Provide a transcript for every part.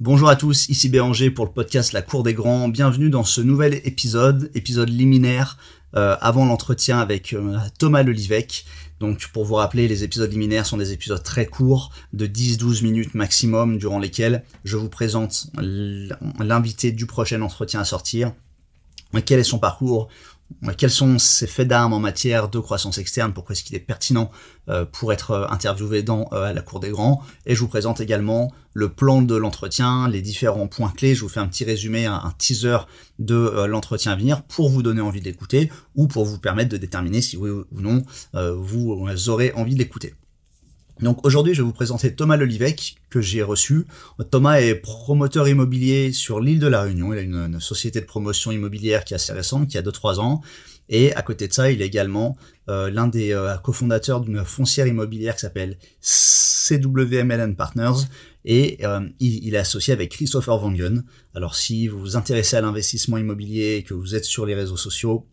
Bonjour à tous, ici Béranger pour le podcast La Cour des Grands. Bienvenue dans ce nouvel épisode, épisode liminaire euh, avant l'entretien avec euh, Thomas Lelivec. Donc pour vous rappeler, les épisodes liminaires sont des épisodes très courts, de 10-12 minutes maximum, durant lesquels je vous présente l'invité du prochain entretien à sortir, quel est son parcours, quels sont ses faits d'armes en matière de croissance externe, pourquoi est-ce qu'il est pertinent euh, pour être euh, interviewé dans euh, la Cour des Grands, et je vous présente également le plan de l'entretien, les différents points clés, je vous fais un petit résumé, un, teaser de l'entretien à venir pour vous donner envie d'écouter ou pour vous permettre de déterminer si oui ou non vous aurez envie d'écouter. Donc aujourd'hui, je vais vous présenter Thomas Lelivec, que j'ai reçu. Thomas est promoteur immobilier sur l'île de la Réunion. Il a une, société de promotion immobilière qui est assez récente, qui a 2-3 ans. Et à côté de ça, il est également euh, l'un des euh, cofondateurs d'une foncière immobilière qui s'appelle CWMLN Partners. Et euh, il, est associé avec Christopher Vangen. Alors si vous vous intéressez à l'investissement immobilier et que vous êtes sur les réseaux sociaux,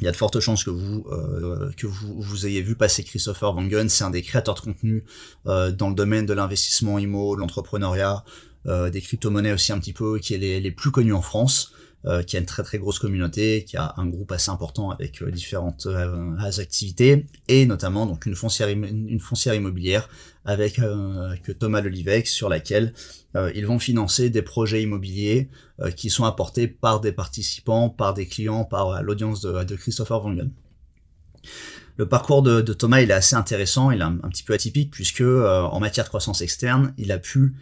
il y a de fortes chances que vous euh, que vous, vous ayez vu passer Christopher Wangen. C'est un des créateurs de contenu euh, dans le domaine de l'investissement immo, de l'entrepreneuriat, euh, des crypto-monnaies aussi un petit peu, qui est les plus connus en France. Euh, qui a une très très grosse communauté, qui a un groupe assez important avec euh, différentes euh, activités, et notamment donc une foncière, une foncière immobilière avec que Thomas Lelivec, sur laquelle ils vont financer des projets immobiliers qui sont apportés par des participants, par des clients, par l'audience de, de, Christopher Wangen. Le parcours de, Thomas il est assez intéressant, il est un, petit peu atypique puisque en matière de croissance externe, il a pu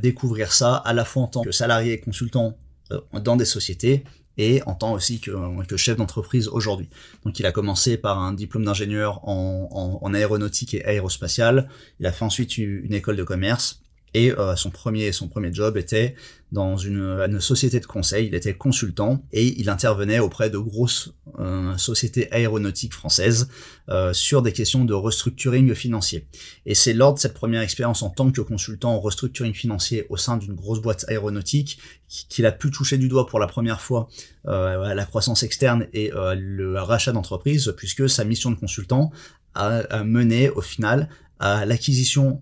découvrir ça à la fois en tant que salarié et consultant euh, dans des sociétés et en tant aussi que, que chef d'entreprise aujourd'hui. Donc il a commencé par un diplôme d'ingénieur en, en, aéronautique et aérospatiale, il a fait ensuite une école de commerce, et euh, son premier son premier job était dans une, société de conseil. Il était consultant et il intervenait auprès de grosses euh, sociétés aéronautiques françaises euh, sur des questions de restructuring financier. Et c'est lors de cette première expérience en tant que consultant en restructuring financier au sein d'une grosse boîte aéronautique qu'il a pu toucher du doigt pour la première fois la croissance externe et le rachat d'entreprise, puisque sa mission de consultant a mené au final à l'acquisition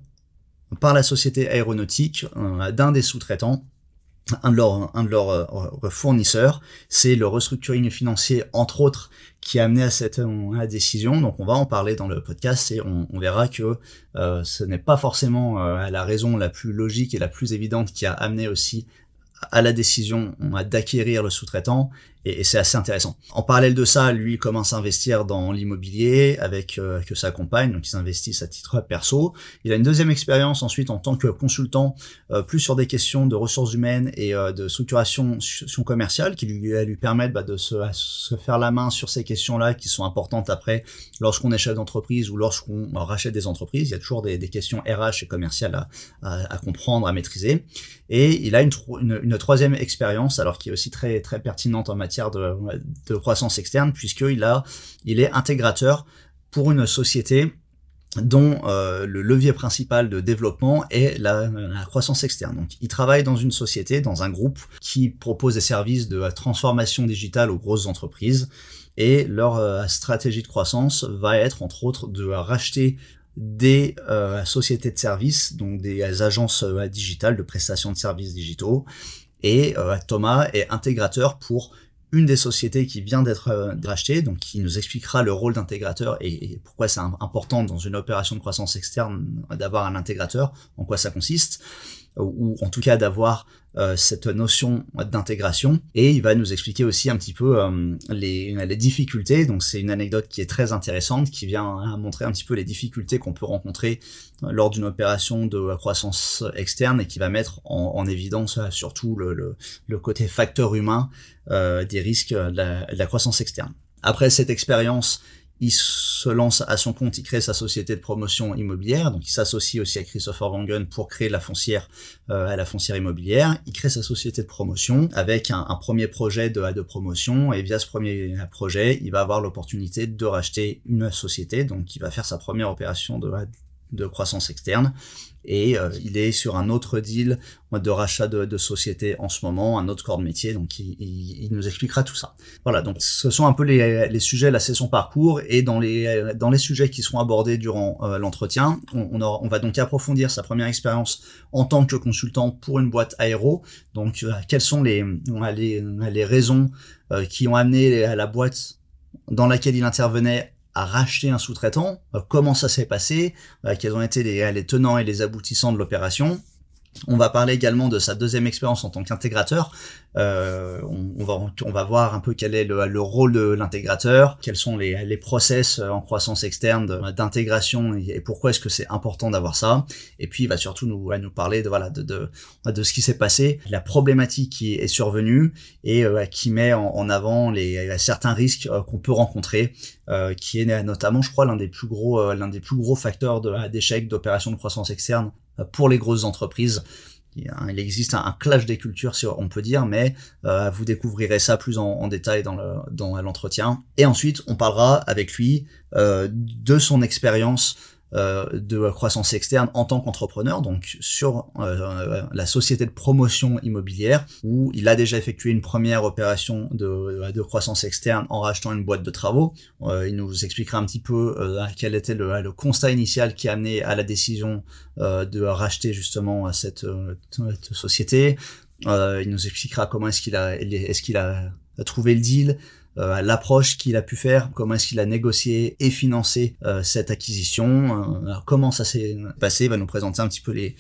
par la société aéronautique euh, d'un des sous-traitants un de leurs euh, fournisseurs, c'est le restructuring financier entre autres qui a amené à cette euh, décision. Donc on va en parler dans le podcast et on, verra que ce n'est pas forcément la raison la plus logique et la plus évidente qui a amené aussi à la décision d'acquérir le sous-traitant et, c'est assez intéressant. En parallèle de ça, lui commence à investir dans l'immobilier avec euh, que sa compagne, donc ils investissent à titre perso. Il a une deuxième expérience ensuite en tant que consultant, euh, plus sur des questions de ressources humaines et euh, de structuration commerciale qui lui, lui permettent bah, de se, faire la main sur ces questions-là qui sont importantes après lorsqu'on est chef d'entreprise ou lorsqu'on rachète des entreprises. Il y a toujours des, questions RH et commerciales à, comprendre, à maîtriser. Et il a une, une, une troisième expérience, alors qui est aussi très très pertinente en matière de, croissance externe, puisqu'il il est intégrateur pour une société dont euh, le levier principal de développement est la, croissance externe. Donc, il travaille dans une société, dans un groupe qui propose des services de transformation digitale aux grosses entreprises, et leur euh, stratégie de croissance va être entre autres de racheter des euh, sociétés de services, donc des agences digitales de prestation de services digitaux, et Thomas est intégrateur pour une des sociétés qui vient d'être euh, rachetée, donc qui nous expliquera le rôle d'intégrateur et, pourquoi c'est important dans une opération de croissance externe d'avoir un intégrateur, en quoi ça consiste, ou en tout cas d'avoir euh, cette notion d'intégration. Et il va nous expliquer aussi un petit peu euh, les, difficultés. Donc c'est une anecdote qui est très intéressante, qui vient hein, montrer un petit peu les difficultés qu'on peut rencontrer lors d'une opération de croissance externe et qui va mettre en, en évidence surtout le, côté facteur humain euh, des risques de la croissance externe. Après cette expérience, il se lance à son compte, il crée sa société de promotion immobilière, donc il s'associe aussi à Christopher Wangen pour créer la foncière euh, à la foncière immobilière. Il crée sa société de promotion avec un, premier projet de, de promotion. Et via ce premier projet, il va avoir l'opportunité de racheter une société, donc il va faire sa première opération de, de croissance externe. Et euh, il est sur un autre deal de rachat de, société en ce moment, un autre corps de métier, donc il, il, nous expliquera tout ça. Voilà, donc ce sont un peu les, sujets, là c'est son parcours, et dans les, dans les sujets qui seront abordés durant euh, l'entretien, on, va donc approfondir sa première expérience en tant que consultant pour une boîte aéro, donc euh, quelles sont les, les, les raisons qui ont amené à la boîte dans laquelle il intervenait à racheter un sous-traitant, euh, comment ça s'est passé, euh, quels ont été les, les tenants et les aboutissants de l'opération, on va parler également de sa deuxième expérience en tant qu'intégrateur. Euh, on, va, on va voir un peu quel est le, rôle de l'intégrateur, quels sont les, les process en croissance externe d'intégration et pourquoi est-ce que c'est important d'avoir ça. Et puis il va surtout nous, nous parler de, voilà, de, de, de ce qui s'est passé, la problématique qui est survenue et euh, qui met en, avant les, certains risques euh, qu'on peut rencontrer, euh, qui est notamment, je crois, l'un des plus gros, l'un des plus gros facteurs d'échec d'opérations de croissance externe pour les grosses entreprises. Il existe un, clash des cultures, si on peut dire, mais euh, vous découvrirez ça plus en, détail dans l'entretien. et ensuite, on parlera avec lui euh, de son expérience de croissance externe en tant qu'entrepreneur, donc sur euh, la société de promotion immobilière, où il a déjà effectué une première opération de, de croissance externe en rachetant une boîte de travaux. Euh, il nous expliquera un petit peu quel était le, le, constat initial qui a amené à la décision de racheter justement cette, cette société. il nous expliquera comment est-ce qu'il a, est-ce qu'il a trouvé le deal, euh, l'approche qu'il a pu faire, comment est-ce qu'il a négocié et financé euh, cette acquisition, euh, comment ça s'est passé, il va nous présenter un petit peu les,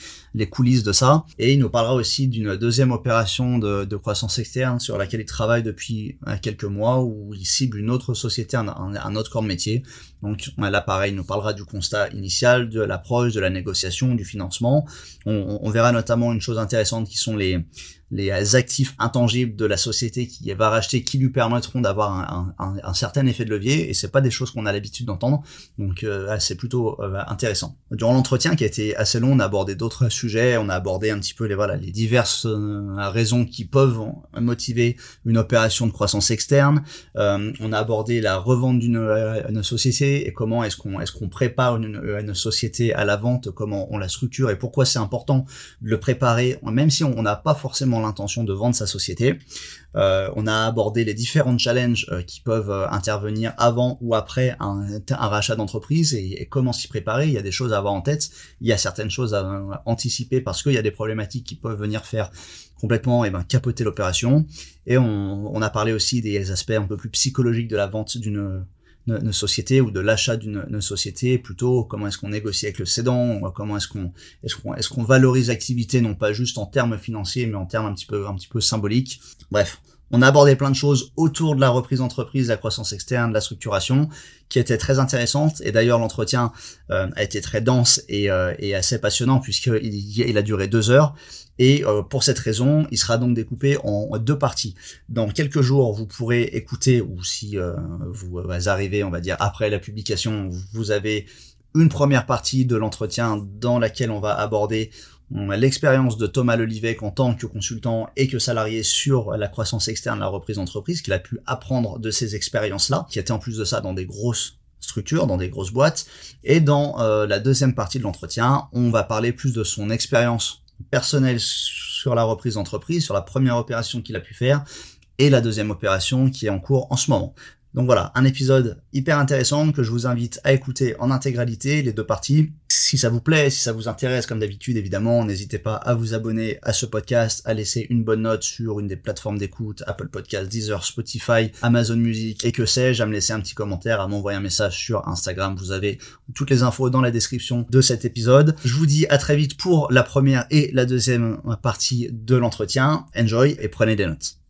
coulisses de ça, et il nous parlera aussi d'une deuxième opération de, croissance externe sur laquelle il travaille depuis quelques mois, où il cible une autre société, un, un autre corps de métier. Donc là, pareil, il nous parlera du constat initial, de l'approche, de la négociation, du financement. On, verra notamment une chose intéressante qui sont les les actifs intangibles de la société qui va racheter, qui lui permettront d'avoir un, certain effet de levier, et c'est pas des choses qu'on a l'habitude d'entendre, donc euh, c'est plutôt euh, intéressant. Durant l'entretien qui a été assez long, on a abordé d'autres sujets, on a abordé un petit peu les voilà les diverses euh, raisons qui peuvent motiver une opération de croissance externe. on a abordé la revente d'une société et comment est-ce qu'on prépare une, une, société à la vente, comment on la structure et pourquoi c'est important de le préparer, même si on n'a pas forcément l'intention de vendre sa société. Euh, on a abordé les différents challenges euh, qui peuvent euh, intervenir avant ou après un, rachat d'entreprise et, comment s'y préparer. Il y a des choses à avoir en tête, il y a certaines choses à anticiper parce qu'il y a des problématiques qui peuvent venir faire complètement eh ben, capoter l'opération. Et on, a parlé aussi des aspects un peu plus psychologiques de la vente d'une une société ou de l'achat d'une société, plutôt comment est-ce qu'on négocie avec le cédant, comment est-ce qu'on est-ce qu'on est-ce qu'on valorise l'activité non pas juste en termes financiers mais en termes un petit peu un petit peu symboliques. Bref, on a abordé plein de choses autour de la reprise d'entreprise, la croissance externe, de la structuration, qui étaient très intéressantes. Et d'ailleurs, l'entretien euh, a été très dense et, euh, assez passionnant puisqu'il il a duré deux heures. Et euh, pour cette raison, il sera donc découpé en deux parties. Dans quelques jours, vous pourrez écouter, ou si vous arrivez, on va dire, après la publication, vous avez une première partie de l'entretien dans laquelle on va aborder l'expérience de Thomas Lelivec en tant que consultant et que salarié sur la croissance externe, la reprise d'entreprise, qu'il a pu apprendre de ces expériences-là, qui étaient en plus de ça dans des grosses structures, dans des grosses boîtes. Et dans euh, la deuxième partie de l'entretien, on va parler plus de son expérience personnel sur la reprise d'entreprise, sur la première opération qu'il a pu faire, et la deuxième opération qui est en cours en ce moment. Donc voilà, un épisode hyper intéressant que je vous invite à écouter en intégralité, les deux parties. Si ça vous plaît, si ça vous intéresse, comme d'habitude, évidemment, n'hésitez pas à vous abonner à ce podcast, à laisser une bonne note sur une des plateformes d'écoute, Apple Podcasts, Deezer, Spotify, Amazon Music et que sais-je, à me laisser un petit commentaire, à m'envoyer un message sur Instagram. Vous avez toutes les infos dans la description de cet épisode. Je vous dis à très vite pour la première et la deuxième partie de l'entretien. Enjoy et prenez des notes.